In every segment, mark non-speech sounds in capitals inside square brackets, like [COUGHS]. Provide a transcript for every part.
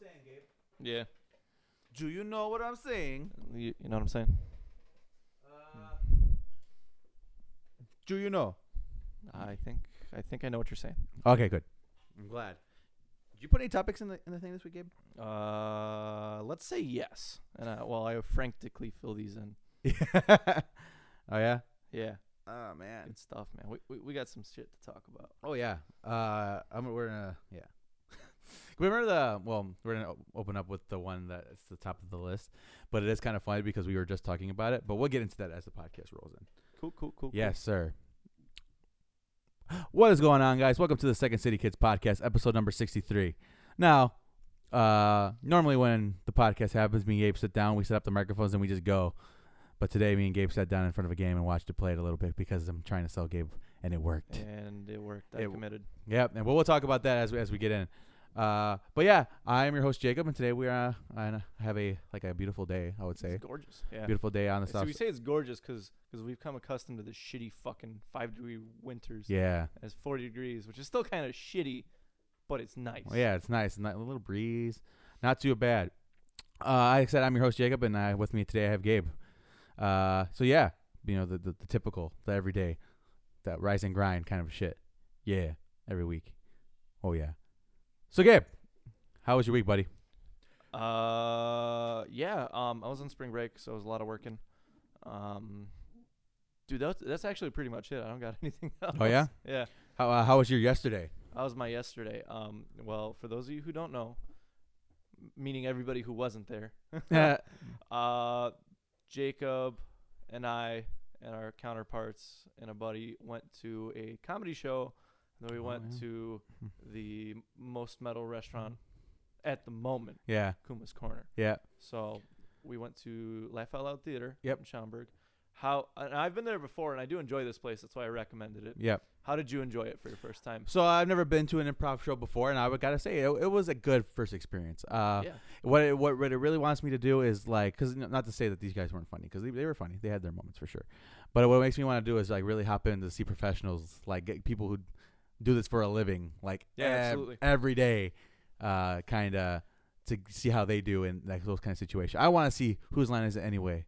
saying, Gabe? Yeah. Do you know what I'm saying? You, you know what I'm saying? Uh, do you know? I think I think I know what you're saying. Okay, good. I'm glad. Did you put any topics in the in the thing this week, Gabe? Uh, let's say yes. And I, well, I frantically fill these in. [LAUGHS] oh yeah. Yeah, Oh man. good stuff, man. We, we we got some shit to talk about. Oh yeah. Uh, I'm we're gonna yeah. Remember the well, we're gonna open up with the one that's the top of the list, but it is kind of funny because we were just talking about it. But we'll get into that as the podcast rolls in. Cool, cool, cool. Yes, sir. What is going on, guys? Welcome to the Second City Kids podcast, episode number sixty-three. Now, uh, normally when the podcast happens, me and Gabe sit down, we set up the microphones, and we just go. But today, me and Gabe sat down in front of a game and watched it play it a little bit because I'm trying to sell Gabe, and it worked. And it worked. I It- committed. Yep, and we'll, we'll talk about that as we, as we get in. Uh, but yeah, I am your host Jacob, and today we are uh, have a like a beautiful day. I would say It's gorgeous. Yeah. beautiful day on the So south. we say it's gorgeous because we've come accustomed to the shitty fucking five degree winters. yeah, As 40 degrees, which is still kind of shitty, but it's nice. well, yeah, it's nice. Ni- A little breeze, not too bad. Uh, like I said I'm your host Jacob, and uh, with me today I have Gabe. Uh, so yeah, you know the, the the typical, the everyday, that rise and grind kind of shit. Yeah, every week. Oh yeah. So Gabe, how was your week, buddy? Uh, yeah. Um, I was on spring break, so it was a lot of working. Um, dude, that's that's actually pretty much it. I don't got [LAUGHS] anything else. Oh, yeah? Yeah. How uh, how was your yesterday? That was my yesterday. Um, well, for those of you who don't know, meaning everybody who wasn't there, [LAUGHS] uh, Jacob and I and our counterparts and a buddy went to a comedy show. And then we Oh, went yeah. to the most metal restaurant at the moment, yeah, Kuma's Corner. yeah. So we went to Laugh Out Loud Theater Yep. in Schaumburg. How and I've been there before and I do enjoy this place. That's why I recommended it. Yep. How did you enjoy it for your first time? So I've never been to an improv show before, and I would gotta say it, it was a good first experience. Uh, yeah. what it, what what it really wants me to do is like, cause not to say that these guys weren't funny, cause they, they were funny, they had their moments for sure. But what makes me want to do is like really hop in to see professionals, like get people who do this for a living, like Yeah, ev- absolutely. every day, uh, kind of to see how they do in like those kind of situations. I want to see whose line is it anyway.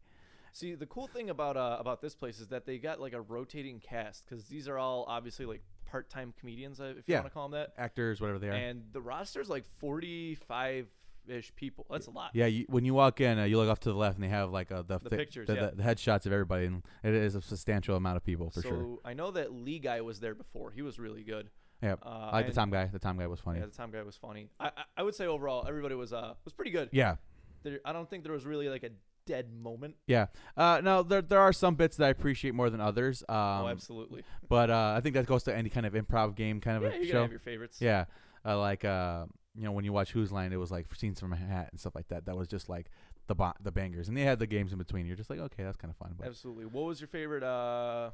See, the cool thing about uh, about this place is that they got like a rotating cast because these are all obviously like part time comedians, uh, if you Yeah. want to call them that. Actors, whatever they are. And the roster's like forty five ish people. That's a lot. Yeah, you, when you walk in, uh, you look off to the left, and they have like uh, the The thi- pictures, the, yeah. the, the headshots of everybody, and it is a substantial amount of people for so sure. I know that Lee guy was there before. He was really good. Yeah, Uh, I like the Tom guy. The Tom guy was funny. Yeah, the Tom guy was funny. I, I I would say overall everybody was uh was pretty good. Yeah, There, I don't think there was really like a dead moment. yeah. Uh, no, there there are some bits that I appreciate more than others. Um, oh, absolutely. but uh, I think that goes to any kind of improv game kind of Yeah, a show. have your favorites. Yeah, uh, like uh, you know when you watch Whose Line, it was like scenes from a hat and stuff like that. That was just like the ba- the bangers, and they had the games in between. You're just like, okay, that's kind of fun. But Absolutely. What was your favorite uh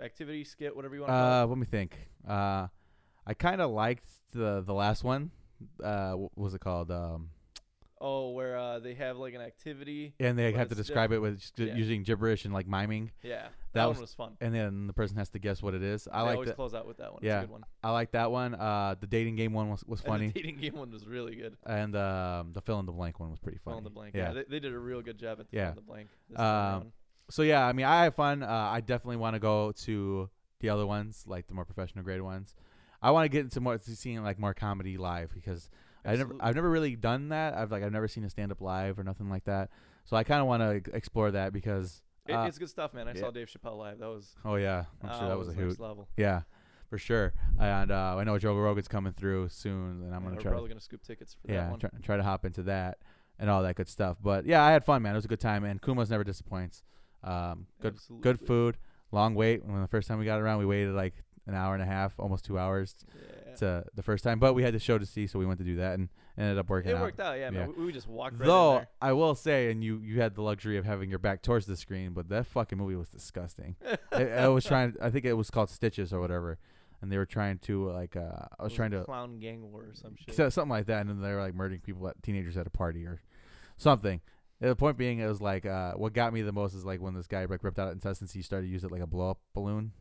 activity, skit, whatever you want to uh, let me think. Uh, I kind of liked the the last one. Uh, what was it called? Um? Oh, where uh they have like an activity. and they have to describe it with just Yeah. using gibberish and like miming, Yeah, that, That one was- was fun. and then the person has to guess what it is. I like always that. close out with that one. Yeah. It's a good one. I like that one. Uh, the dating game one was, was [LAUGHS] And funny, the dating game one was really good. and um, the fill in the blank one was pretty Fill in the blank. Yeah. Yeah, they, they did a real good job at the Yeah. fill in the blank. Um, so yeah, I mean, I had fun. Uh, I definitely want to go to the other ones, like the more professional grade ones. I want to get into more seeing like more comedy live because I never Absolutely. I've never really done that. I've like I've never seen a stand up live or nothing like that. So I kind of want to explore that because It, uh, it's good stuff, man. I yeah. saw Dave Chappelle live. That was oh yeah, I'm uh, sure that was a next hoot. level. Yeah, for sure. And uh, I know Joe Rogan's coming through soon, and I'm Yeah, gonna try. probably To, gonna scoop tickets for that yeah, one. try, try to hop into that and all that good stuff. But yeah, I had fun, man. It was a good time, and Kuma's never disappoints. Um, good good food, long wait. When the first time we got around, we waited like an hour and a half, almost two hours Yeah. To the first time. But we had the show to see, so we went to do that and ended up working It out. worked out, yeah, man. We, we just walked right in Though there. I will say, and you you had the luxury of having your back towards the screen, but that fucking movie was disgusting. [LAUGHS] I, I was trying. I think it was called Stitches or whatever, and they were trying to like. Uh, I was It trying to clown gang war or some shit. so- something like that, and then they were like murdering people, at, teenagers at a party or something. The point being, it was like uh, what got me the most is like when this guy like ripped out intestines, he started to use it like a blow up balloon.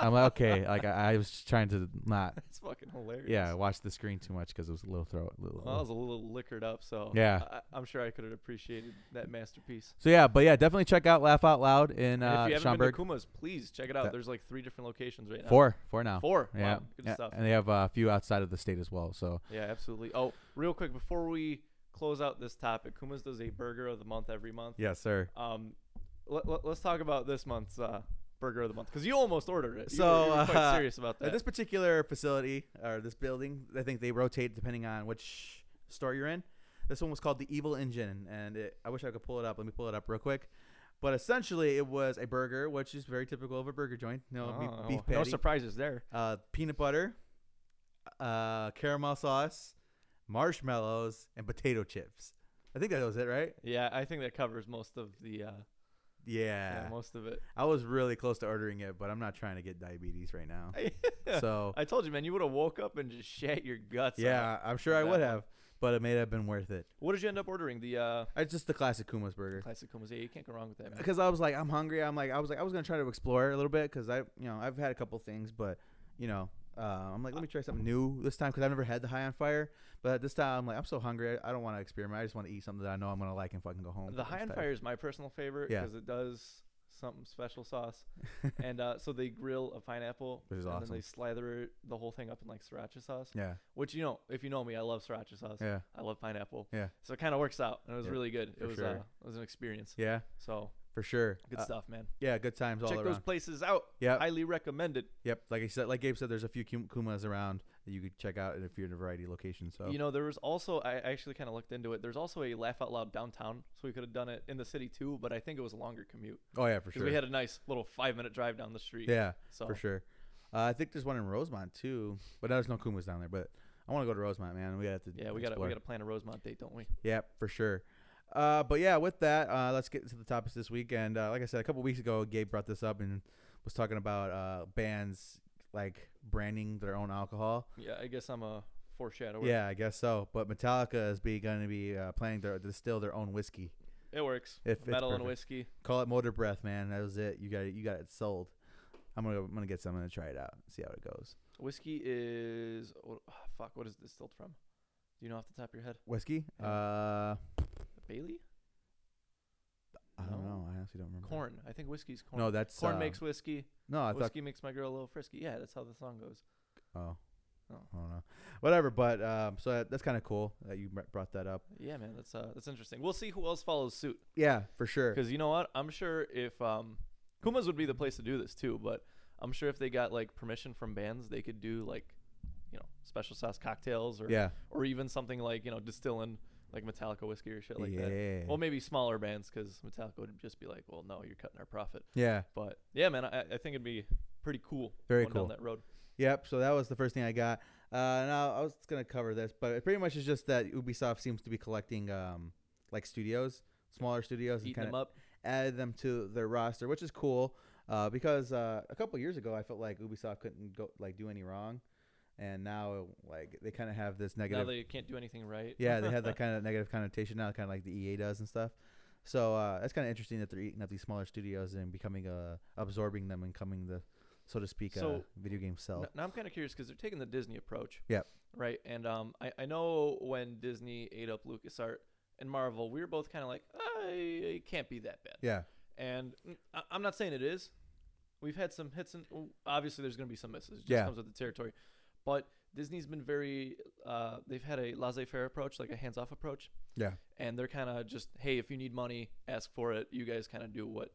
I'm like, okay, like I, I was just trying to not, [LAUGHS] It's fucking hilarious. yeah, watch the screen too much because it was a little throw, little. Well, I was a little liquored up, so Yeah. I, I'm sure I could have appreciated that masterpiece. So yeah, but yeah, definitely check out Laugh Out Loud in And uh, if you haven't Schaumburg. been to Kuma's, please check it out. That- There's like three different locations right now. Four, four now. Four. Yeah, Wow, good yeah, stuff. and they have uh, a few outside of the state as well. So Yeah, absolutely. Oh, real quick before we close out this topic, Kuma's does a burger of the month every month. yes, sir. Um, let, let, us talk about this month's uh, burger of the month because you almost ordered it. You So, were, you were quite uh, serious about that. At this particular facility or this building, I think they rotate depending on which store you're in. This one was called the Evil Engine, and it, I wish I could pull it up. Let me pull it up real quick. But essentially, it was a burger, which is very typical of a burger joint. No beef, Oh, beef no patty, surprises there. uh, peanut butter, uh, caramel sauce, marshmallows, and potato chips. I think that was it, right? Yeah, I think that covers most of the. Uh, Yeah. yeah, most of it. I was really close to ordering it, but I'm not trying to get diabetes right now. [LAUGHS] So [LAUGHS] I told you, man, you would have woke up and just shat your guts. out. yeah, I'm sure I would one. have, but it may have been worth it. What did you end up ordering? The uh, It's just the classic Kuma's burger. classic Kuma's. Yeah, you can't go wrong with that, man. Because I was like, I'm hungry. I'm like, I was like, I was gonna try to explore a little bit because I, you know, I've had a couple things, but you know, uh, I'm like, let me try something new this time because I've never had the high on fire. But this time, I'm like, I'm so hungry. I, I don't want to experiment. I just want to eat something that I know I'm gonna like and fucking go home. The high on fire is my personal favorite Yeah. because it does something special sauce. [LAUGHS] and uh, so they grill a pineapple, Which is and awesome. then they slather it- the whole thing up in like sriracha sauce. Yeah, Which you know, if you know me, I love sriracha sauce. yeah, I love pineapple. Yeah. So it kind of works out, and it was Yeah, really good. for It was sure. uh, it was an experience. yeah, So for sure. good Uh, stuff, man. Yeah, good times all Check around. those places out. Yeah, Highly recommended. Yep, like I said, like Gabe said, there's a few Kum- Kumas around that you could check out if you're in a variety of locations. So You know, there was also I actually kind of looked into it. There's also a laugh out loud downtown, so we could have done it in the city too. But I think it was a longer commute oh yeah, for sure. we had a nice little five minute drive down the street. yeah, So for sure. Uh, I think there's one in Rosemont too, but there's no Kumas down there. But I want to go to Rosemont, man. We got to yeah, we got to we got to plan a Rosemont date, don't we? Yeah, for sure. Uh, but yeah, with that, uh, let's get to the topics this week. And uh, like I said, a couple weeks ago, Gabe brought this up and was talking about uh, bands like branding their own alcohol. Yeah, I guess I'm a foreshadower. Yeah, I guess so. But Metallica is be going to be uh, planning to distill their own whiskey. it works. If Metal and whiskey. Call it Motorbreath, man. That was it. You got it. You got it sold. I'm gonna I'm gonna get some and try it out. See how it goes. Whiskey is what, ah, fuck. What is this distilled from? Do you know off the top of your head? Whiskey? Yeah. Uh, Bailey? I don't No. know. I honestly don't remember. Corn. I think whiskey's corn. No, that's corn uh, makes whiskey. No, I thought. whiskey makes my girl a little frisky. Yeah, that's how the song goes. Oh. Oh. I don't know. Whatever, but um, so that, that's kind of cool that you br- brought that up. Yeah, man, that's uh, that's interesting. We'll see who else follows suit. Yeah, for sure. Because you know what? I'm sure if um, Kuma's would be the place to do this too, but I'm sure if they got like permission from bands, they could do like, you know, special sauce cocktails or Yeah. or even something like you know distilling like Metallica whiskey or shit like yeah. that. Well, maybe smaller bands because Metallica would just be like, well, no, you're cutting our profit. yeah. But yeah, man, I, I think it'd be pretty cool. Very going cool. down that road. Yep. So that was the first thing I got. Uh, now I was gonna cover this, but it pretty much is just that Ubisoft seems to be collecting um like studios, smaller studios, and Eating kind them of up. added them to their roster, which is cool. Uh, because uh, a couple years ago, I felt like Ubisoft couldn't go like do any wrong, and now like they kind of have this Now negative. they can't do anything right. yeah, they have that [LAUGHS] kind of negative connotation now, kind of like the EA does and stuff. So uh, that's kind of interesting that they're eating up these smaller studios and becoming uh, absorbing them and coming the, so to speak, uh, video game cell. Now I'm kind of curious because they're taking the Disney approach. Yep. Right. And um, I, I know when Disney ate up LucasArt and Marvel, we were both kind of like, I it can't be that bad. Yeah, And I, I'm not saying it is. We've had some hits and oh, obviously there's going to be some misses. It just Yeah. comes with the territory. But Disney's been very, uh, they've had a laissez-faire approach, like a hands-off approach. yeah, And they're kind of just, hey, if you need money, ask for it. You guys kind of do what,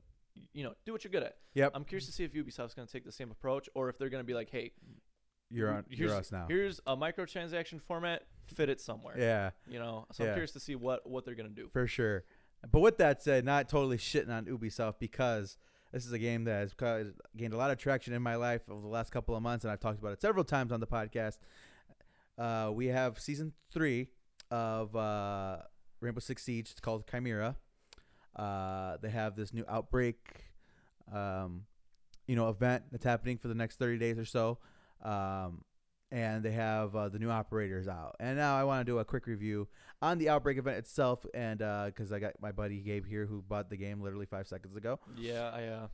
you know, do what you're good at. yep. I'm curious to see if Ubisoft's going to take the same approach or if they're going to be like, hey, you're on. here's- You're us now. Here's a microtransaction format. Fit it somewhere. Yeah, You know. So Yeah. I'm curious to see what what they're gonna do. for sure. But with that said, not totally shitting on Ubisoft because this is a game that has gained a lot of traction in my life over the last couple of months, and I've talked about it several times on the podcast. Uh, we have season three of uh, Rainbow Six Siege. It's called Chimera. Uh, they have this new outbreak, um, you know, event that's happening for the next thirty days or so. Um, and they have uh, the new operators out. And now I want to do a quick review on the outbreak event itself, and because I got my buddy Gabe here who bought the game literally five seconds ago. Yeah, I uh,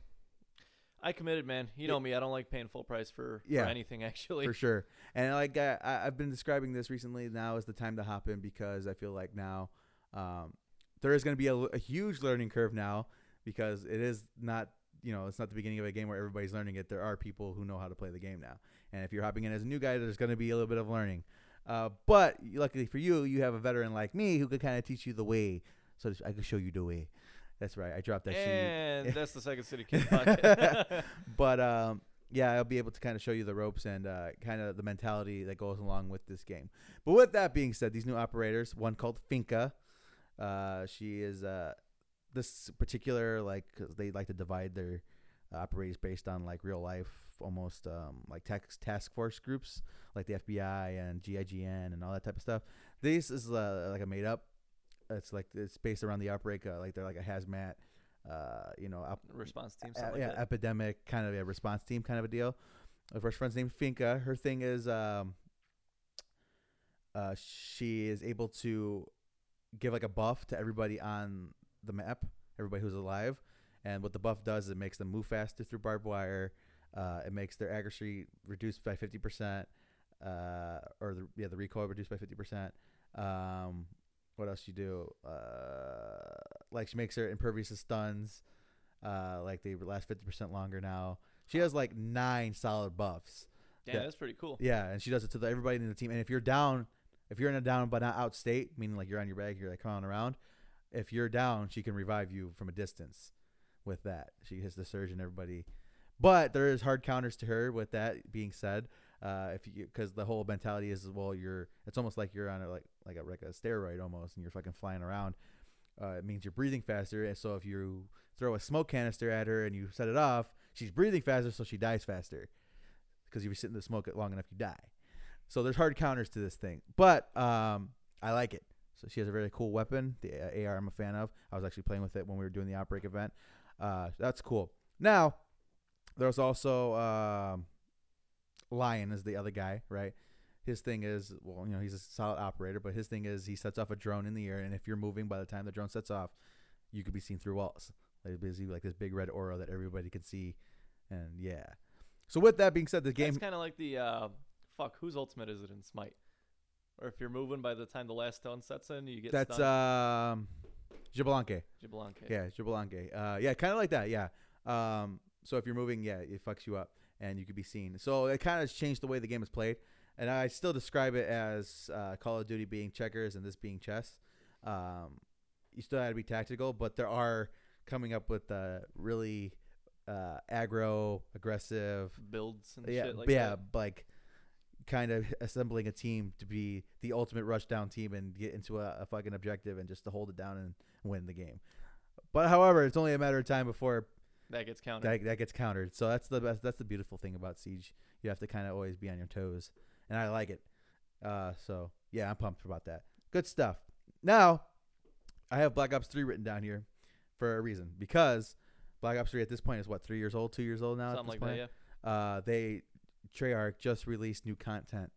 I committed, man. You know me. I don't like paying full price for, Yeah. for anything, [LAUGHS] actually. for sure. And like I, I- I've been describing this recently. Now is the time to hop in because I feel like now um, there is going to be a, a huge learning curve now because it is not you know it's not the beginning of a game where everybody's learning it. There are people who know how to play the game now, and if you're hopping in as a new guy, there's going to be a little bit of learning. Uh, but luckily for you, you have a veteran like me who could kind of teach you the way, so I could show you the way. That's right. I dropped that sheet. and [LAUGHS] that's the Second City Kid [LAUGHS] podcast. [LAUGHS] but um, yeah, I'll be able to kind of show you the ropes and uh, kind of the mentality that goes along with this game. But with that being said, these new operators, one called Finka, uh, she is uh, this particular like 'cause they like to divide their uh, operators based on like real life, almost um, like task task force groups, like the FBI and GIGN and all that type of stuff. This is uh, like a made up. It's like it's based around the outbreak. Uh, like they're like a hazmat, uh, you know, op- Response team, something yeah, like that. epidemic kind of a response team kind of a deal. Our first friend's named Finka. Her thing is um, uh, she is able to give like a buff to everybody on the map, everybody who's alive. And what the buff does is it makes them move faster through barbed wire. Uh, it makes their accuracy reduced by fifty percent, uh, or the yeah the recoil reduced by fifty percent. Um, what else you do? Uh, like she makes her impervious to stuns. Uh, like they last fifty percent longer now. She has like nine solid buffs. Damn, yeah. that's pretty cool. Yeah, and she does it to the, everybody in the team. And if you're down, if you're in a down but not out state, meaning like you're on your back, you're like crawling around. If you're down, she can revive you from a distance. With that, she hits the surge and everybody. But there is hard counters to her. With that being said, uh, if you because the whole mentality is well, you're it's almost like you're on a like like a like a steroid almost, and you're fucking flying around. Uh, it means you're breathing faster, and so if you throw a smoke canister at her and you set it off, she's breathing faster, so she dies faster. Because if you sit in the smoke long enough, you die. So there's hard counters to this thing, but um, I like it. So she has a very cool weapon. The uh, AR I'm a fan of. I was actually playing with it when we were doing the outbreak event. Uh, that's cool. Now, there's also um, Lion is the other guy, right? His thing is, well, you know, he's a solid operator, but his thing is he sets off a drone in the air, and if you're moving by the time the drone sets off, you could be seen through walls. Like basically like this big red aura that everybody can see, and yeah. So with that being said, the game It's kind of like the uh, fuck. Whose ultimate is it in Smite? Or if you're moving by the time the last stone sets in, you get that's um. Yeah, Xbalanque. Uh, yeah, kind of like that. Yeah. Um, so if you're moving, yeah, it fucks you up, and you could be seen. So it kind of changed the way the game is played, and I still describe it as uh, Call of Duty being checkers and this being chess. Um, you still have to be tactical, but there are coming up with uh, really uh, aggro, aggressive, Builds and yeah, shit like yeah, that. like kind of [LAUGHS] assembling a team to be the ultimate rush down team and get into a, a fucking objective and just to hold it down and win the game. But however, it's only a matter of time before That gets counted. that, that gets countered. So that's the best. That's the beautiful thing about Siege. You have to kind of always be on your toes, and I like it. Uh, so yeah, I'm pumped about that. Good stuff. Now, I have Black Ops 3 written down here for a reason because Black Ops 3 at this point is what three years old, two years old now. at Something this like point? that. Yeah. uh, they Treyarch just released new content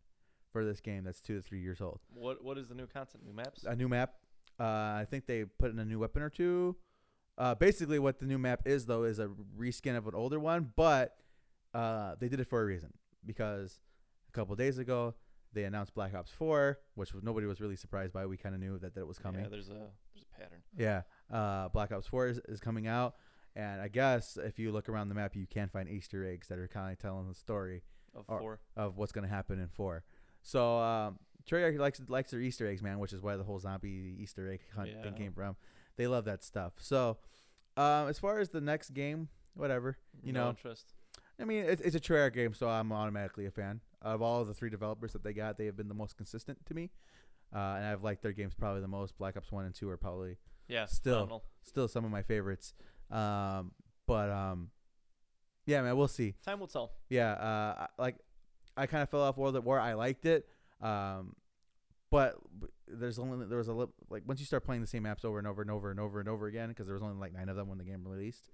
for this game that's two to three years old. What What is the new content? New maps? A new map. Uh, I think they put in a new weapon or two. Uh, basically, what the new map is though is a reskin of an older one, but uh, they did it for a reason because a couple days ago they announced Black Ops 4, which nobody was really surprised by. We kind of knew that, that it was coming. Yeah, there's a there's a pattern. Yeah, uh, Black Ops 4 is, is coming out, and I guess if you look around the map, you can find Easter eggs that are kind of telling the story Of Or- four. of what's going to happen in four. So um, Treyarch likes likes their Easter eggs, man, which is why the whole zombie Easter egg hunt thing came from. They love that stuff. So um, as far as the next game, whatever. You no know, interest. I mean, it's, it's a Treyarch game, so I'm automatically a fan. Of all of the three developers that they got, they have been the most consistent to me, uh, and I've liked their games probably the most. Black Ops One and Two are probably Yeah. still- phenomenal. still some of my favorites. Um, but um, yeah, man, we'll see. Time will tell. Yeah, uh, like I kind of fell off World at War. I liked it, um, but there's only there was a li- like once you start playing the same maps over and over and over and over and over again because there was only like nine of them when the game released,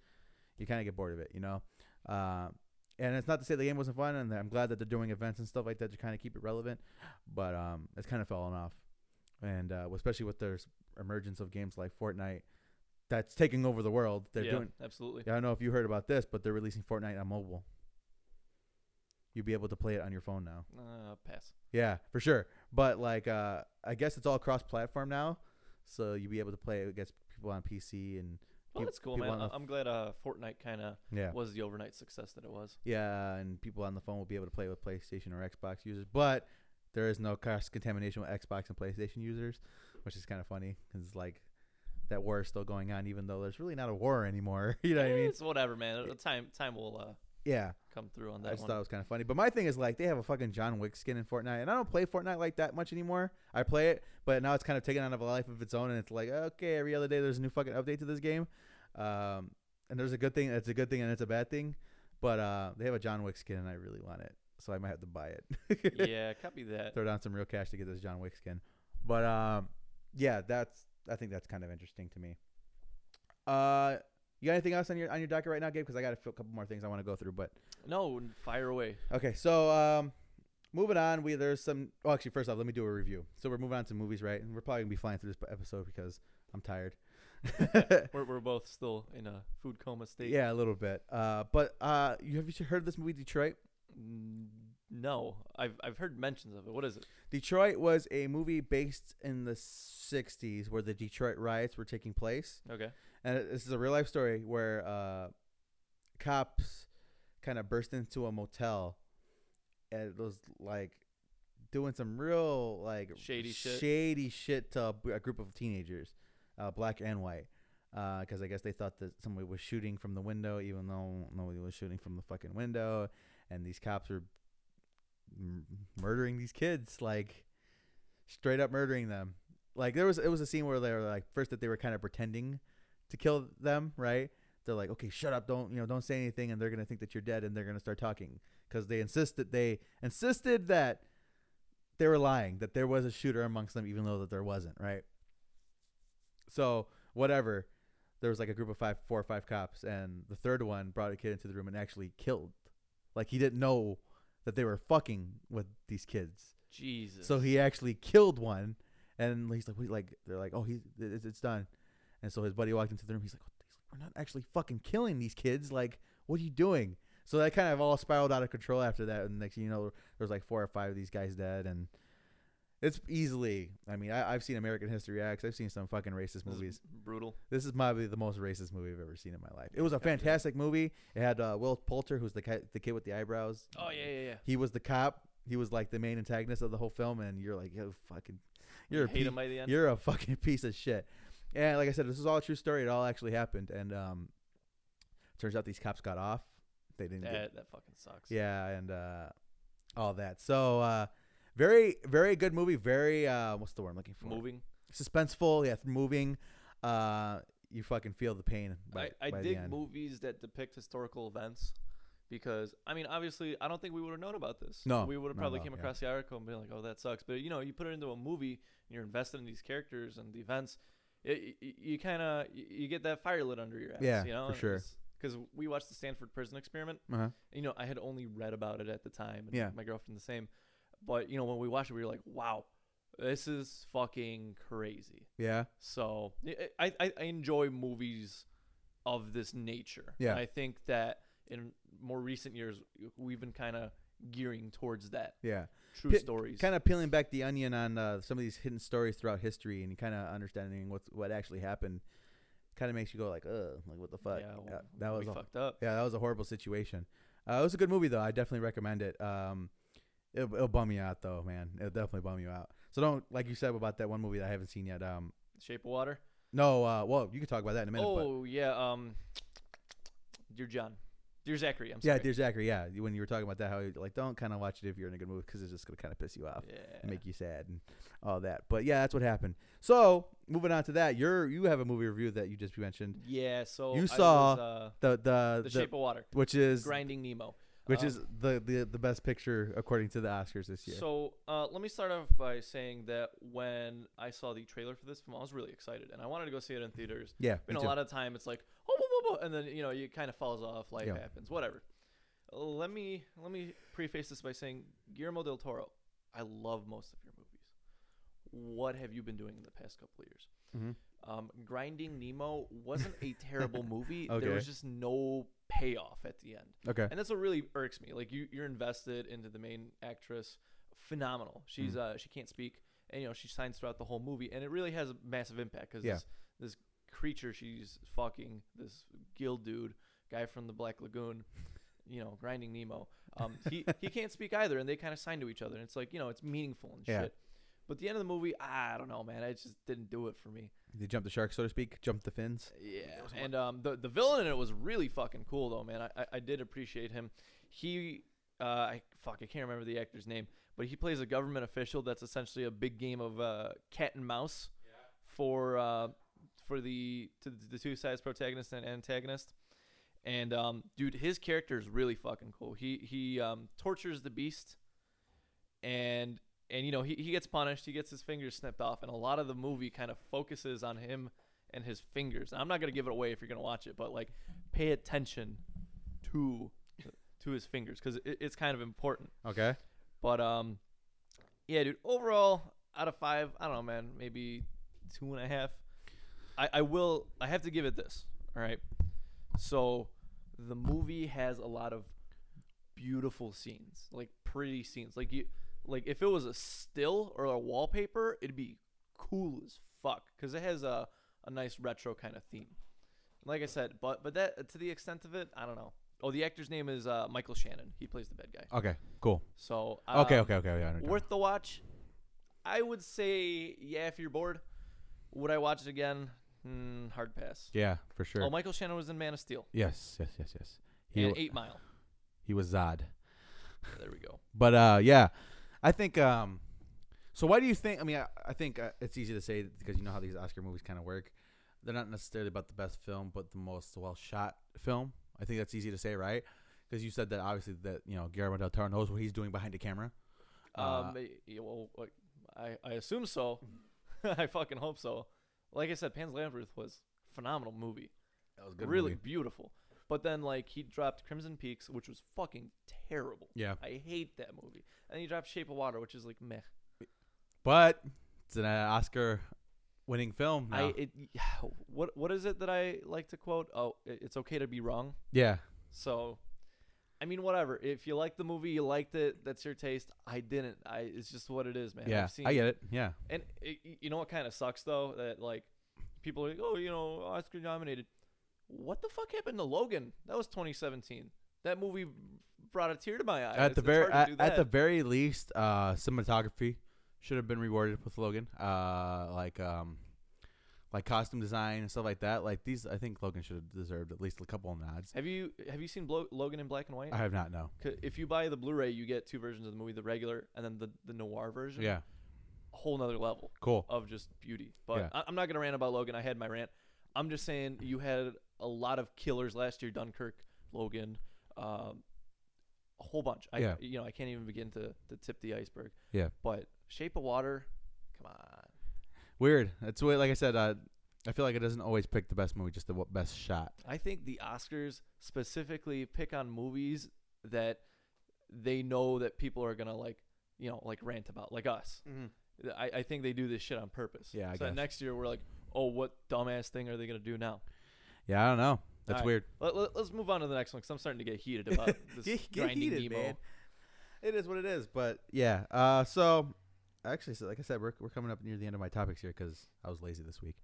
you kind of get bored of it, you know. Um, and it's not to say the game wasn't fun, and I'm glad that they're doing events and stuff like that to kind of keep it relevant, but um, it's kind of fallen off, and uh, especially with their s- emergence of games like Fortnite, that's taking over the world. They're yeah, doing. absolutely. I don't know if you heard about this, but they're releasing Fortnite on mobile. You'll be able to play it on your phone now. Uh, pass. Yeah, for sure. But like, uh, I guess it's all cross-platform now, so you'll be able to play it against people on PC and Well, that's cool, man. the I'm glad uh, Fortnite kind of yeah, was the overnight success that it was. yeah, and people on the phone will be able to play with PlayStation or Xbox users. But there is no cross contamination with Xbox and PlayStation users, which is kind of funny because like that war is still going on, even though there's really not a war anymore. [LAUGHS] you know what I mean? It's whatever, man. Uh, Time time will uh, Yeah. come through on I that just one. thought it was kind of funny. But my thing is like they have a fucking John Wick skin in Fortnite, and I don't play Fortnite like that much anymore. I play it, but now it's kind of taken on a life of its own, and it's like okay, every other day there's a new fucking update to this game. Um, and there's a good thing, it's a good thing, and it's a bad thing. But uh, they have a John Wick skin, and I really want it, so I might have to buy it. yeah, copy that. [LAUGHS] Throw down some real cash to get this John Wick skin. But um, yeah, that's I think that's kind of interesting to me. Uh, you got anything else on your on your docket right now, Gabe? Because I got a few- couple more things I want to go through, but. No, fire away. Okay, so um, moving on, we there's some. Well, actually, first off, let me do a review. So we're moving on to movies, right? And we're probably gonna be flying through this episode because I'm tired. [LAUGHS] We're, we're both still in a food coma state. yeah, a little bit. Uh, but uh, you have you heard of this movie Detroit? No, I've I've heard mentions of it. What is it? Detroit was a movie based in the '60s where the Detroit riots were taking place, Okay. and it- this is a real life story where uh, cops kind of burst into a motel, and it was like doing some real like Shady shit. shady shit to a, b- a group of teenagers, uh, black and white, because I guess they thought that somebody was shooting from the window, even though nobody was shooting from the fucking window, and these cops were murdering these kids, like straight up murdering them. Like there was, it was a scene where they were like first that they were kind of pretending to kill them, right? They're like, okay, shut up, don't you know, don't say anything, and they're gonna think that you're dead, and they're gonna start talking because they insisted they insisted that they were lying that there was a shooter amongst them, even though that there wasn't, right? So whatever, there was like a group of five, four or five cops, and the third one brought a kid into the room and actually killed, like he didn't know that they were fucking with these kids, Jesus. so he actually killed one, and he's like, "Wait, like they're like, oh, he's it's, it's done," and so his buddy walked into the room. He's like, "We're not actually fucking killing these kids. Like, what are you doing?" So that kind of all spiraled out of control after that, and next thing you know, there was like four or five of these guys dead, and it's easily. I mean, I, I've seen American History X. I've seen some fucking racist This is movies. brutal. This is probably the most racist movie I've ever seen in my life. It was a fantastic movie. It had uh, Will Poulter, who's the ki- the kid with the eyebrows. Oh yeah, yeah, yeah. He was the cop. He was like the main antagonist of the whole film, and you're like, yo, fucking, you're You a hate piece, him by the end. you're a fucking [LAUGHS] piece of shit. And like I said, this is all a true story. It all actually happened, and um, turns out these cops got off. They didn't. Get, that that fucking sucks. yeah, and uh, all that. So uh, very, very good movie. Very uh, what's the word I'm looking for? Moving. Suspenseful. Yeah, moving. Uh, you fucking feel the pain. By, I, I by dig movies that depict historical events because I mean obviously I don't think we would have known about this. No, we would have probably all, came yeah. across the article and been like, "Oh, that sucks." But you know, you put it into a movie and you're invested in these characters and the events. It, you, you kind of you, you get that fire lit under your ass. Yeah, you know, for sure. Because we watched the Stanford Prison Experiment. Uh-huh. You know, I had only read about it at the time, and Yeah. my girlfriend the same. But you know, when we watched it, we were like, "Wow, this is fucking crazy." Yeah. So I, I, I enjoy movies of this nature. Yeah. And I think that in more recent years, we've been kind of gearing towards that. Yeah. True Pi- stories. kind of peeling back the onion on uh, some of these hidden stories throughout history and kind of understanding what's what actually happened kind of makes you go like ugh like what the fuck Yeah, Yeah, that was a, fucked up. yeah that was a horrible situation uh, it was a good movie though i definitely recommend it um it'll, it'll bum you out though man it'll definitely bum you out so don't like you said about that one movie that i haven't seen yet um Shape of Water. no uh well you can talk about that in a minute but Oh yeah. Um, Dear John, Dear Zachary. I'm sorry. yeah dear zachary yeah when you were talking about that how you like don't kind of watch it if you're in a good mood because it's just gonna kind of piss you off Yeah. and make you sad and all that. But yeah, that's what happened. So moving on to that, you're you have a movie review that you just mentioned. yeah. So You I saw was, uh, The the, the, the- Shape of Water. which is Grinding Nemo. Which Uh, is the, the the best picture according to the Oscars this year. So uh, let me start off by saying that when I saw the trailer for this film, I was really excited, and I wanted to go see it in theaters. yeah, know, a lot of time it's like, oh, whoa, whoa, whoa, and then you know, you kind of falls off. Life Yeah. happens, whatever. Let me let me preface this by saying Guillermo del Toro. I love most of your movies. what have you been doing in the past couple of years? Mm-hmm. Um, Grinding Nemo wasn't a terrible [LAUGHS] movie. There was just no payoff at the end, Okay. and that's what really irks me. Like you, you're invested into the main actress, phenomenal. She's Mm. uh, she can't speak, and you know she signs throughout the whole movie, and it really has a massive impact because Yeah. this, this creature she's fucking, this gill dude, guy from the Black Lagoon, you know, Grinding Nemo. Um, he he [LAUGHS] can't speak either, and they kind of sign to each other, and it's like you know it's meaningful and Yeah. shit. But the end of the movie, I don't know, man. It just didn't do it for me. They jump the shark, so to speak. Jump the fins. Yeah, and um, the the villain in it was really fucking cool though, man. I I, I did appreciate him. He uh, I fuck, I can't remember the actor's name, but he plays a government official that's essentially a big game of uh, cat and mouse for uh, for the to the two sides, protagonist and antagonist. And um, dude, his character is really fucking cool. He he um, tortures the beast, and and you know he, he gets punished. He gets his fingers snipped off, and a lot of the movie kind of focuses on him and his fingers. Now, I'm not gonna give it away if you're gonna watch it, but like pay attention to to his fingers because it, it's kind of important. Okay. But um, yeah, dude. Overall, out of five, I don't know, man. Maybe two and a half. I I will. I have to give it this. All right. So, the movie has a lot of beautiful scenes, like pretty scenes. Like you, like if it was a still or a wallpaper, it'd be cool as fuck because it has a a nice retro kind of theme. Like I said, but but that to the extent of it, I don't know. Oh, the actor's name is uh, Michael Shannon. He plays the bad guy. Okay. Cool. So Okay. um, Okay. Okay. Yeah. What you're worth the watch. I would say yeah if you're bored. Would I watch it again? Hmm, hard pass. Yeah, for sure. Oh, Michael Shannon was in Man of Steel yes. Yes. Yes. Yes. He and Eight Mile. he was Zod. There we go. But uh, yeah, I think. Um, so why do you think? I mean, I, I think uh, it's easy to say because you know how these Oscar movies kind of work. They're not necessarily about the best film, but the most well shot film. I think that's easy to say, right? Because you said that obviously that you know Guillermo del Toro knows what he's doing behind the camera. Uh, Um, yeah, well, I I assume so. [LAUGHS] I fucking hope so. Like I said, Pan's Labyrinth was a phenomenal movie. that was really beautiful. But then like he dropped Crimson Peaks, which was fucking terrible. Yeah, I hate that movie. And he dropped Shape of Water, which is like meh. but it's an uh, Oscar-winning film. Now. I it, [SIGHS] what what is it that I like to quote? Oh, it- it's okay to be wrong. yeah, So, I mean, whatever. If you like the movie, you liked it. That's your taste. I didn't. I. It's just what it is, man. yeah, I've seen, I get it. Yeah, And it, you know what kind of sucks though that like people are like, oh, you know, Oscar nominated. What the fuck happened to Logan? That was 2017. That movie brought a tear to my eye. at the very at, at the very least, uh, cinematography should have been rewarded with Logan. Uh, like um, like costume design and stuff like that. Like these, I think Logan should have deserved at least a couple of nods. Have you have you seen Blo- Logan in black and white? I have not no. If you buy the Blu-ray, you get two versions of the movie: the regular and then the the noir version. Yeah, a whole nother level. cool. of just beauty. But Yeah. I- I'm not gonna rant about Logan. I had my rant. I'm just saying you had a lot of killers last year. Dunkirk, Logan, um, a whole bunch. I, Yeah. You know, I can't even begin to, to tip the iceberg. Yeah. But Shape of Water, come on. Weird. That's what, like I said. Uh, I feel like it doesn't always pick the best movie, just the w- best shot. I think the Oscars specifically pick on movies that they know that people are gonna like, you know, like rant about, like us. I, I think they do this shit on purpose. Yeah, I so that guess. next year we're like, oh, what dumbass thing are they gonna do now? Yeah, I don't know. That's weird. Let, let, us move on to the next one because I'm starting to get heated about [LAUGHS] this Get- get grinding heated, Nemo. man. It is what it is. But yeah. Uh, so actually, so like I said, we're we're coming up near the end of my topics here because I was lazy this week.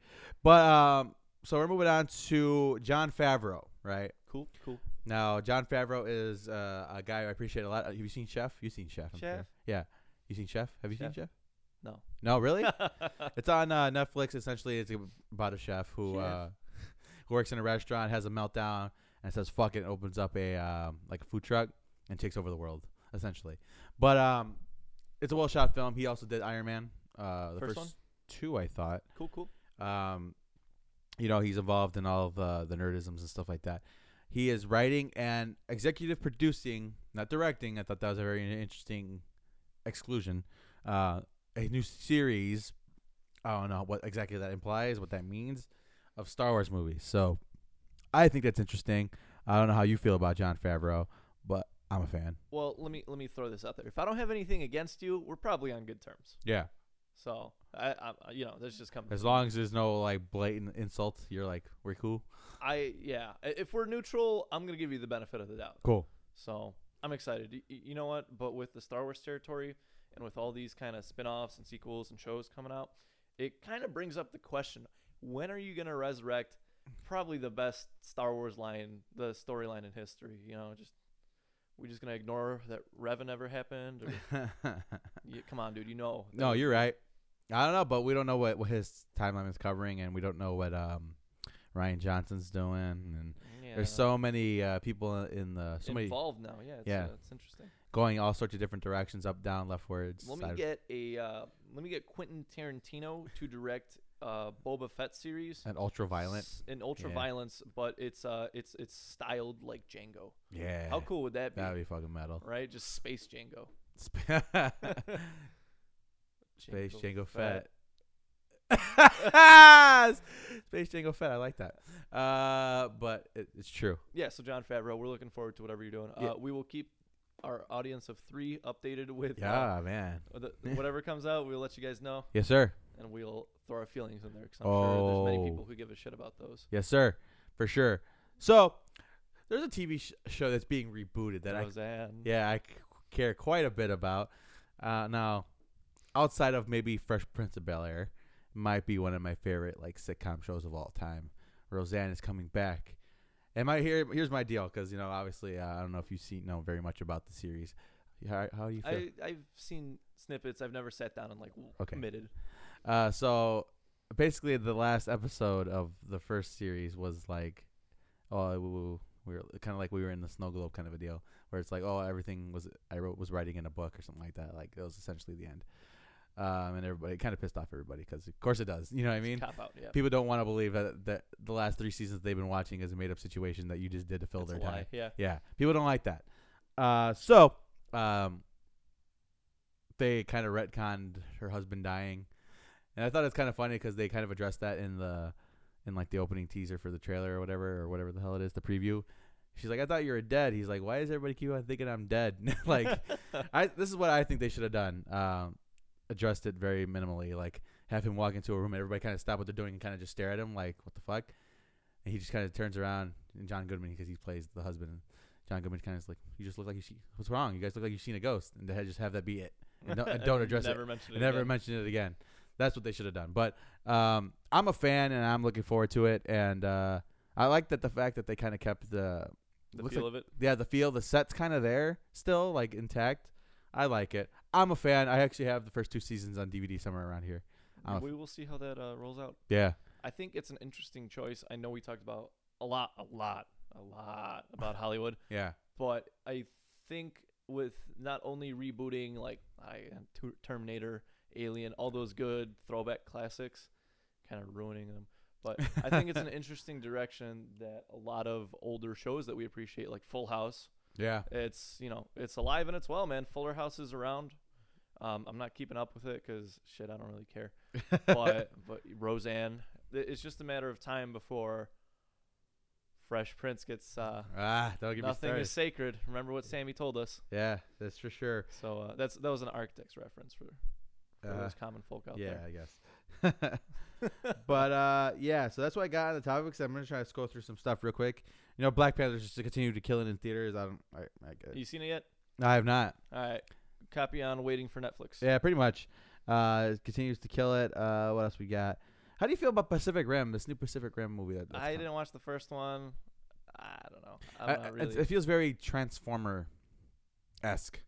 But um, so we're moving on to Jon Favreau, right? Cool, cool. Now, Jon Favreau is uh, a guy I appreciate a lot. Have you seen Chef? You've seen Chef. I'm sure. Chef? Yeah. You seen Chef? Have you seen Chef? Chef? No. No, really? [LAUGHS] it's on uh, Netflix. Essentially, it's about a chef who Chef. uh, who works in a restaurant, has a meltdown, and says "fuck it," and opens up a um, like a food truck and takes over the world, essentially. But um, it's a well shot film. He also did Iron Man. Uh, the First first, one? two, I thought. cool, cool. Um, you know, he's involved in all of the the nerdisms and stuff like that. He is writing and executive producing, not directing. I thought that was a very interesting exclusion. Uh, a new series. I don't know what exactly that implies, what that means, of Star Wars movies. So, I think that's interesting. I don't know how you feel about Jon Favreau, but I'm a fan. Well, let me let me throw this out there. If I don't have anything against you, we're probably on good terms. Yeah. So I, I you know, that's just coming. As long as there's no like blatant insult, you're like, we're cool. I yeah, if we're neutral, I'm gonna give you the benefit of the doubt. Cool. So I'm excited. Y- you know what? But with the Star Wars territory and with all these kind of spin-offs and sequels and shows coming out, it kind of brings up the question: When are you gonna resurrect probably the best Star Wars line, the storyline in history? You know, just we just gonna ignore that Revan ever happened? Or [LAUGHS] you, come on, dude. You know. no, was- you're right. I don't know, but we don't know what, what his timeline is covering, and we don't know what um Rian Johnson's doing, and Yeah, there's so many uh, people in the so many involved now. Yeah. It's, Yeah. Uh, it's interesting. going all sorts of different directions, up, down, leftwards. Let me get a uh, let me get Quentin Tarantino to direct uh, Boba Fett series. an ultra violent. S- in ultra Yeah. violence, but it's uh it's it's styled like Django. Yeah, How cool would that be? That'd be fucking metal. Right? Just space Django. [LAUGHS] Space Django Fett. Fett. [LAUGHS] Space Django Fett. I like that. Uh, but it, it's true. Yeah, so Jon Favreau, we're looking forward to whatever you're doing. Yeah. Uh, we will keep our audience of three updated with uh, Yeah, man. the, whatever comes out. We'll let you guys know, Yes, sir. And we'll throw our feelings in there because I'm sure there's many Oh. people who give a shit about those. Yes, sir. For sure. So there's a TV sh- show that's being rebooted that I Roseanne. yeah I c- care quite a bit about. Uh, now, outside of maybe Fresh Prince of Bel Air, might be one of my favorite like sitcom shows of all time. Roseanne is coming back. And my here here's my deal because you know obviously uh, I don't know if you see know very much about the series. How, how do you feel? I I've seen snippets. I've never sat down and like w- Okay. committed. Uh, so basically, the last episode of the first series was like, oh, we we- we were kind of like we were in the snow globe kind of a deal, where it's like, oh, everything was I wrote was writing in a book or something like that. Like it was essentially the end. Um, and everybody kind of pissed off everybody because of course it does. You know what I mean? Cop out. Yeah. People don't want to believe that that the last three seasons they've been watching is a made up situation that you just did to fill a their time. Yeah. Yeah, people don't like that. Uh, so um, they kind of retconned her husband dying, and I thought it's kind of funny because they kind of addressed that in the in like the opening teaser for the trailer or whatever or whatever the hell it is, the preview. She's like, "I thought you were dead." He's like, "Why does everybody keep on thinking I'm dead?" [LAUGHS] like, [LAUGHS] I this is what I think they should have done. Um, addressed it very minimally, like have him walk into a room and everybody kind of stop what they're doing and kind of just stare at him, like, "What the fuck?" And he just kind of turns around, and John Goodman, because he plays the husband, John Goodman kind of is like, "You just look like you see what's wrong? You guys look like you've seen a ghost," and they just have that be it, and don't, and don't [LAUGHS] address never it, mentioned and it. never again. mention it again. That's what they should have done. But um, I'm a fan, and I'm looking forward to it, and uh, I like that the fact that they kind of kept the the feel like- of it. yeah, the feel, the set's kind of there still, like intact. I like it. I'm a fan. I actually have the first two seasons on DVD somewhere around here. I'm we will see how that uh, rolls out. Yeah, I think it's an interesting choice. I know we talked about a lot, a lot, a lot about Hollywood, [LAUGHS] yeah, but I think with not only rebooting like I Terminator, Alien, all those good throwback classics, kind of ruining them. But I think it's an [LAUGHS] interesting direction that a lot of older shows that we appreciate, like Full House, yeah. it's you know it's alive and it's well, man. Fuller House is around. Um, I'm not keeping up with it because shit, I don't really care. But [LAUGHS] but Roseanne, it's just a matter of time before Fresh Prince gets uh, ah, don't get nothing is sacred. Remember what Sammy told us. yeah, that's for sure. So uh, that's that was an Architects reference for Uh, those common folk out yeah, there. I guess. [LAUGHS] but uh, yeah, so that's what I got on the topics. I'm gonna try to scroll through some stuff real quick. You know, Black Panther just to continue to kill it in theaters. I don't. I, I it. You seen it yet? No, I have not. All right, copy on waiting for Netflix. Yeah, pretty much. Uh, it continues to kill it. Uh, what else we got? How do you feel about Pacific Rim? This new Pacific Rim movie that I didn't watch the first one. I don't know. I- not it's- really. It feels very Transformer esque,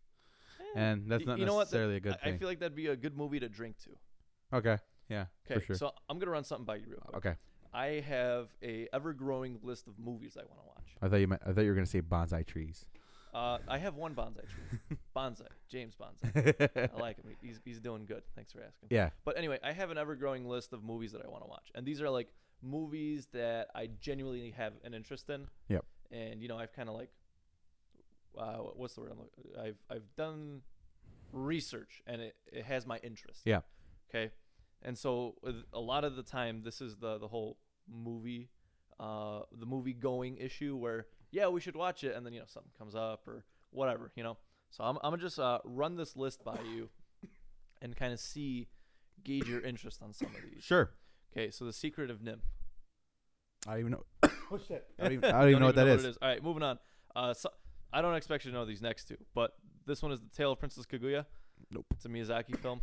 and that's not you know what? necessarily a good I, I feel like that'd be a good movie to drink to. okay, yeah, Okay, sure. so I'm gonna run something by you real quick. okay, I have a ever growing list of movies I want to watch. I thought you meant, I thought you were gonna say bonsai trees. Uh, I have one bonsai tree, [LAUGHS] bonsai, James Bonsai. I [LAUGHS] like him. He's he's doing good. Thanks for asking. yeah, But anyway, I have an ever growing list of movies that I want to watch, and these are like movies that I genuinely have an interest in. Yep. And you know, I've kind of like, uh, what's the word? I'm I've I've done research, and it, it has my interest. Yeah. Okay. And so a lot of the time, this is the the whole movie, uh, the movie going issue where yeah we should watch it, and then you know something comes up or whatever, you know. So I'm I'm gonna just uh, run this list by you, and kind of see gauge your interest on some of these. Sure. Okay, so the Secret of NIMH. I don't even know. oh shit. I don't even, I don't even [LAUGHS] know what that is. it is. All right, moving on. Uh, so, I don't expect you to know these next two, but this one is the Tale of Princess Kaguya. Nope. It's a Miyazaki film.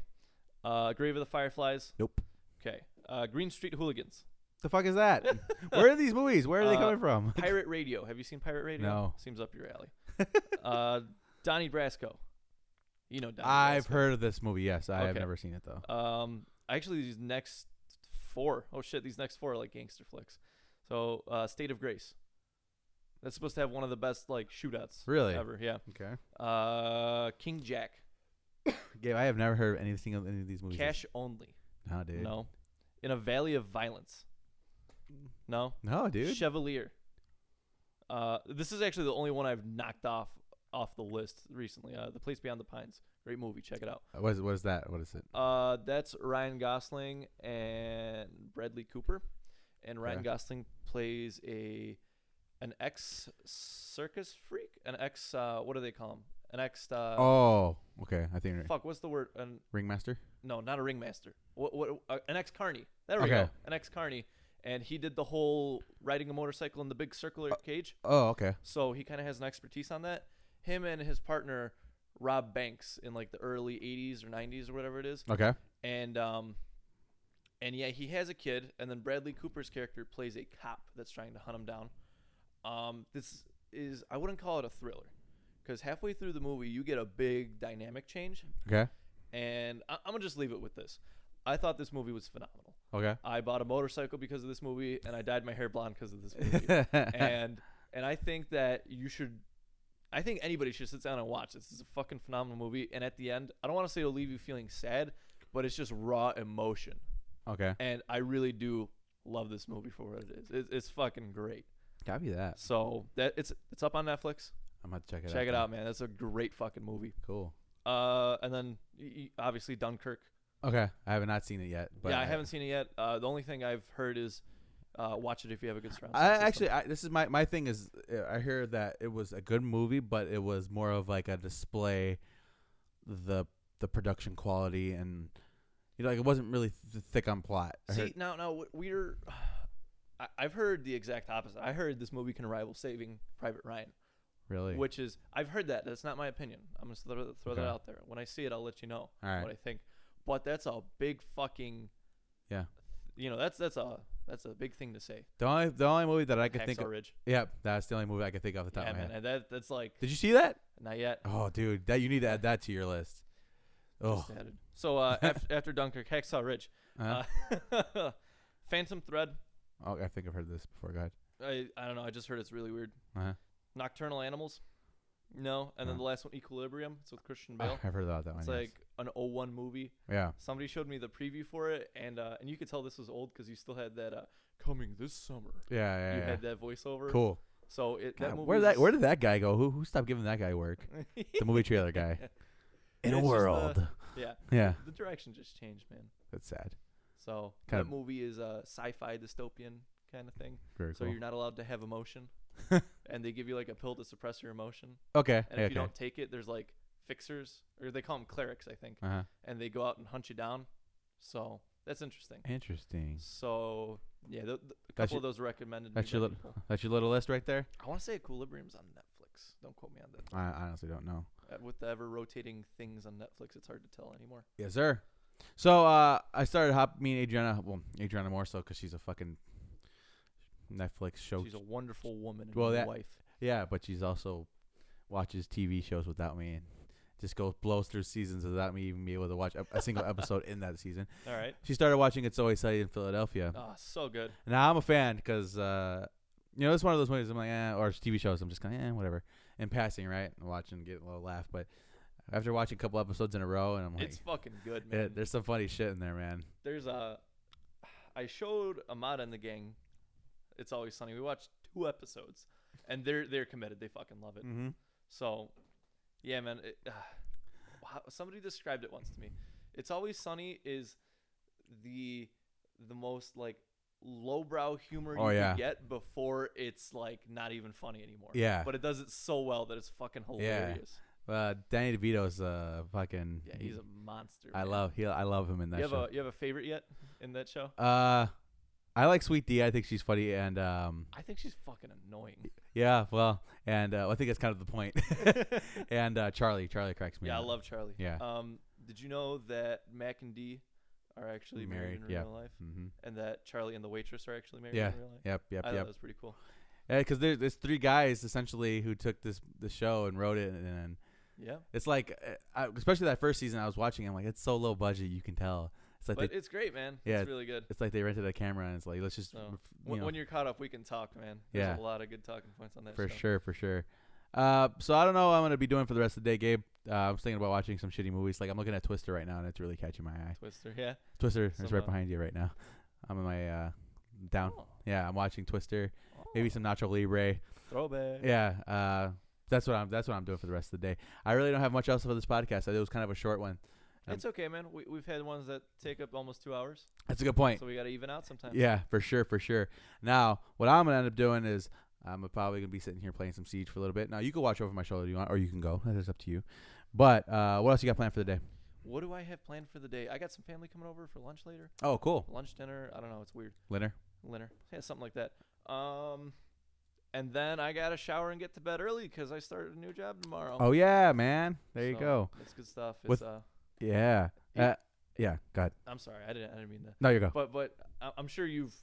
Uh, Grave of the Fireflies. Nope. Okay. Uh, Green Street Hooligans. The fuck is that? [LAUGHS] Where are these movies? Where are they Uh, coming from? [LAUGHS] Pirate Radio. Have you seen Pirate Radio? No. Seems up your alley. [LAUGHS] uh, Donnie Brasco. You know Donnie I've Brasco. heard of this movie. Yes, I have Okay. never seen it though. Um, actually, these next four oh shit, these next four are like gangster flicks. So, uh, State of Grace. That's supposed to have one of the best like shootouts Really? ever. Yeah. Okay. Uh, King Jack. [COUGHS] Gabe, I have never heard anything of any of these movies. Cash only. No, dude. No. In a Valley of Violence. No. No, dude. Chevalier. Uh, this is actually the only one I've knocked off off the list recently. Uh, the Place Beyond the Pines. Great movie. Check it out. What is, what is that? What is it? Uh, that's Ryan Gosling and Bradley Cooper, and Ryan Okay. Gosling plays a an ex circus freak, an ex uh, what do they call him? An ex uh, oh, okay. I think fuck, what's the word? An, Ringmaster. no, not a ringmaster. What what uh, an ex carney? There we Okay. go, an ex carney, and he did the whole riding a motorcycle in the big circular cage. Oh, okay. So he kind of has an expertise on that. Him and his partner Rob Banks in like the early '80s or '90s or whatever it is Okay. and um and yeah he has a kid and then bradley cooper's character plays a cop that's trying to hunt him down um this is i wouldn't call it a thriller because halfway through the movie you get a big dynamic change Okay. and I- i'm gonna just leave it with this i thought this movie was phenomenal Okay. i bought a motorcycle because of this movie and i dyed my hair blonde because of this movie [LAUGHS] and and I think that you should. I think anybody should sit down and watch this. This is a fucking phenomenal movie, and at the end, I don't want to say it'll leave you feeling sad, but it's just raw emotion, okay. and I really do love this movie for what it is. It's, it's fucking great. Copy that. So that it's it's up on Netflix. I'm gonna check it out. Check it then. out, man. That's a great fucking movie. Cool. Uh, and then y- y- obviously Dunkirk. Okay. I have not seen it yet, but yeah, I haven't seen it yet. Uh, the only thing I've heard is. Uh, watch it if you have a good surround. I system. actually, I, this is my my thing is, uh, I hear that it was a good movie, but it was more of like a display, the the production quality and, you know, like it wasn't really th- thick on plot. I See heard- now, now we're. I- I've heard the exact opposite. I heard this movie can rival Saving Private Ryan, really. which is I've heard that. That's not my opinion. I'm gonna throw, throw that out there. When I see it, I'll let you know right. what I think. But that's a big fucking. Yeah. You know that's that's a that's a big thing to say. The only the only movie that I could think of, Ridge. yeah, that's the only movie I could think of off the top Yeah, of my man. head. And that that's like Did you see that? not yet. Oh, dude, that you need to add that to your list. Oh, So uh, [LAUGHS] after, after Dunkirk, Hacksaw Ridge, uh, uh, [LAUGHS] Phantom Thread. Oh, I think I've heard this before. Go ahead. I I don't know. I just heard it's really weird. Uh-huh. Nocturnal Animals. No, and then the last one, Equilibrium. It's with Christian [LAUGHS] Bale. I've heard about that one. It's one. like an 01 movie. yeah. Somebody showed me the preview for it, and uh, and you could tell this was old because you still had that uh, coming this summer. Yeah, yeah, you yeah. had that voiceover. Cool. So it that God, movie. where that where did that guy go? Who who stopped giving that guy work? The movie trailer guy. [LAUGHS] In It's a just, uh, world. yeah. yeah, The direction just changed, man. that's sad. So Kind that of- movie is a sci-fi dystopian kind of thing. Very So cool. you're not allowed to have emotion, [LAUGHS] and they give you like a pill to suppress your emotion. okay. And if okay. you don't take it, there's like fixers, or they call them clerics, I think, uh-huh. and they go out and hunt you down. So that's interesting. Interesting. So yeah, a That's couple your- of those recommended. that's your people. That's your little list right there. I want to say Equilibrium's on Netflix. Don't quote me on that. I honestly don't know. Uh, With the ever rotating things on Netflix, it's hard to tell anymore. Yes, sir. So uh, I started hop. Me and Adriana. Well, Adriana more so because she's a fucking Netflix show. She's a wonderful woman and Well, that- wife. yeah, but she's also watches TV shows without me and just goes blows through seasons without me even being able to watch a, a single episode in that season. [LAUGHS] All right. She started watching It's Always Sunny in Philadelphia. Oh, so good. Now I'm a fan because uh, you know it's one of those movies I'm like, eh, or TV shows. I'm just kind of, eh, whatever, in passing, right? And watching, get a little laugh. But after watching a couple episodes in a row, and I'm like, it's fucking good, man. there's some funny shit in there, man. There's a. I showed Amada and the gang. It's always sunny. We watched two episodes, and they're they're committed. They fucking love it. Mm-hmm. So, yeah, man. It, uh, wow, somebody described it once to me. It's always sunny is the the most like lowbrow humor Oh, you yeah. can get before it's like not even funny anymore. Yeah. But it does it so well that it's fucking hilarious. Uh, Danny DeVito's uh fucking. Yeah, he's a monster. I man. love he. I love him in that You have show. a you have a favorite yet in that show? uh, I like Sweet Dee. I think she's funny, and um, I think she's fucking annoying. yeah, well, and uh, I think that's kind of the point. [LAUGHS] [LAUGHS] and uh, Charlie, Charlie cracks me. Up. Yeah, I love Charlie. Yeah. Um, did you know that Mac and Dee are actually married, Married, in yeah. real life, Mm-hmm. and that Charlie and the waitress are actually married Yeah. in real life? Yep, yep, I thought yep. that was pretty cool. Yeah, because there's there's three guys essentially who took this the show and wrote it, and, and Yeah. it's like, uh, I, especially that first season I was watching, I'm like, it's so low budget, you can tell. It's like But they, it's great, man. Yeah, it's really good. it's like they rented a camera, and it's like let's just, you When, when you're caught up, we can talk, man. There's Yeah. a lot of good talking points on that for show. sure, for sure. Uh, so I don't know what I'm gonna be doing for the rest of the day, Gabe. Uh, I was thinking about watching some shitty movies. Like I'm looking at Twister right now, and it's really catching my eye. Twister, yeah. Twister is right uh, behind you right now. I'm in my uh, down. Oh, Yeah, I'm watching Twister. Maybe oh, some Nacho Libre. throwback. Yeah, uh, that's what I'm. That's what I'm doing for the rest of the day. I really don't have much else for this podcast. It was kind of a short one. Um, It's okay, man. We, we've had ones that take up almost two hours, That's a good point. so we got to even out sometimes. Yeah, for sure, for sure. Now, what I'm gonna end up doing is I'm probably gonna be sitting here playing some Siege for a little bit. Now, you can watch over my shoulder if you want, or you can go. That is up to you. But uh, what else you got planned for the day? What do I have planned for the day? I got some family coming over for lunch later. Oh, cool. Lunch, dinner. I don't know. It's weird. Linner. Dinner. Yeah, something like that. Um, and then I got to shower and get to bed early because I started a new job tomorrow. Oh yeah, man. There you go. That's good stuff. It's, With- uh, Yeah. It- Uh, yeah. Go ahead. I'm sorry. I didn't. I didn't mean to. No, you go. But but I'm sure you've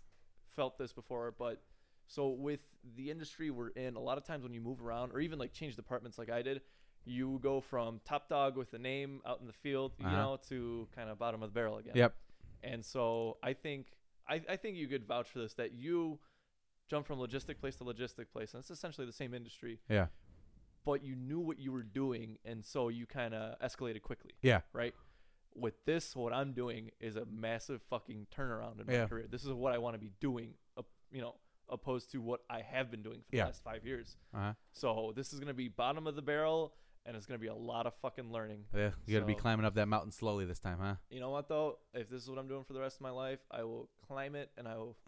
felt this before. But so with the industry we're in, a lot of times when you move around or even like change departments like I did, you go from top dog with a name out in the field, you Uh-huh. know, to kind of bottom of the barrel again. Yep. And so I think I, I think you could vouch for this that you jump from logistic place to logistic place, and it's essentially the same industry. Yeah. But you knew what you were doing, and so you kind of escalated quickly. Yeah. Right. With this, what I'm doing is a massive fucking turnaround in my Yeah. career. This is what I want to be doing, uh, you know, opposed to what I have been doing for the Yeah. last five years. Uh huh. So this is gonna be bottom of the barrel, and it's gonna be a lot of fucking learning. Yeah. You got to be climbing up that mountain slowly this time, huh? You know what though? If this is what I'm doing for the rest of my life, I will climb it, and I will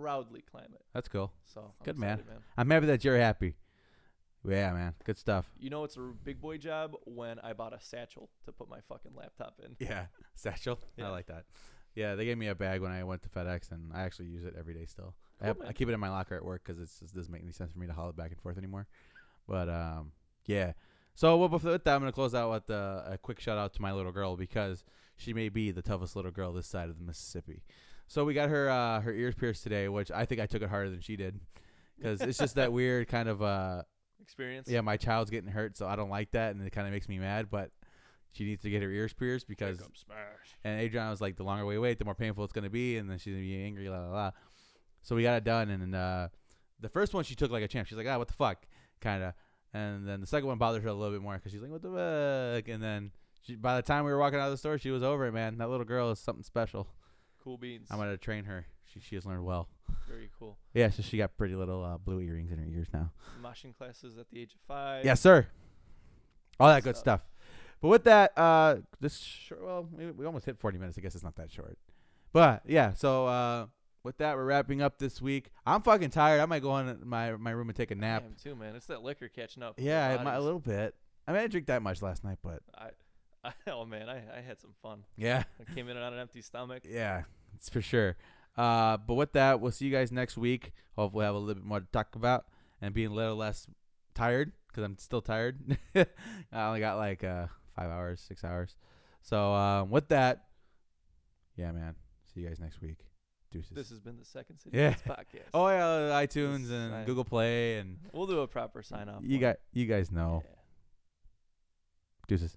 proudly climb it. That's cool. So I'm Good, man. excited, man. I'm happy that you're happy. Yeah, man. Good stuff. You know it's a big boy job when I bought a satchel to put my fucking laptop in. [LAUGHS] Yeah. Satchel. I like that. Yeah, they gave me a bag when I went to FedEx, and I actually use it every day still. I, have, I keep it in my locker at work because it just doesn't make any sense for me to haul it back and forth anymore. But um, yeah. So well, before that, I'm gonna close out with uh, a quick shout out to my little girl because she may be the toughest little girl this side of the Mississippi. So we got her uh, her ears pierced today, which I think I took it harder than she did because it's just that [LAUGHS] weird kind of uh, Experience. yeah, my child's getting hurt, so I don't like that, and it kind of makes me mad. But she needs to get her ears pierced because and Adriana was like, the longer we wait, the more painful it's gonna be, and then she's gonna be angry, la la la. So we got it done, and uh, the first one she took like a champ. She's like, ah, what the fuck, kind of. And then the second one bothered her a little bit more because she's like, what the fuck. And then she, by the time we were walking out of the store, she was over it, man. That little girl is something special. Cool beans. I'm gonna train her. She she has learned well. Very cool. Yeah, so she got pretty little uh, blue earrings in her ears now. Moshing classes at the age of five. Yes, sir. All that good Stuff. But with that, uh, this short, well, we, we almost hit 40 minutes. I guess it's not that short. But yeah, so uh, with that, we're wrapping up this week. I'm fucking tired. I might go in my my room and take a nap. I am too, man. It's that liquor catching up. Yeah, our I might, a little bit. I mean, I didn't drink that much last night, but I, I, [LAUGHS] oh man, I, I had some fun. yeah, I came in on an empty stomach. yeah, it's for sure. Uh, but with that, we'll see you guys next week. Hopefully, have a little bit more to talk about and being a little less tired because I'm still tired. [LAUGHS] I only got like uh, five hours, six hours. So um, with that, yeah, man. See you guys next week. Deuces. This has been the Second City Yeah. [LAUGHS] Podcast. oh yeah, uh, iTunes This- and I- Google Play and we'll do a proper sign off. you got you guys know. Yeah. Deuces.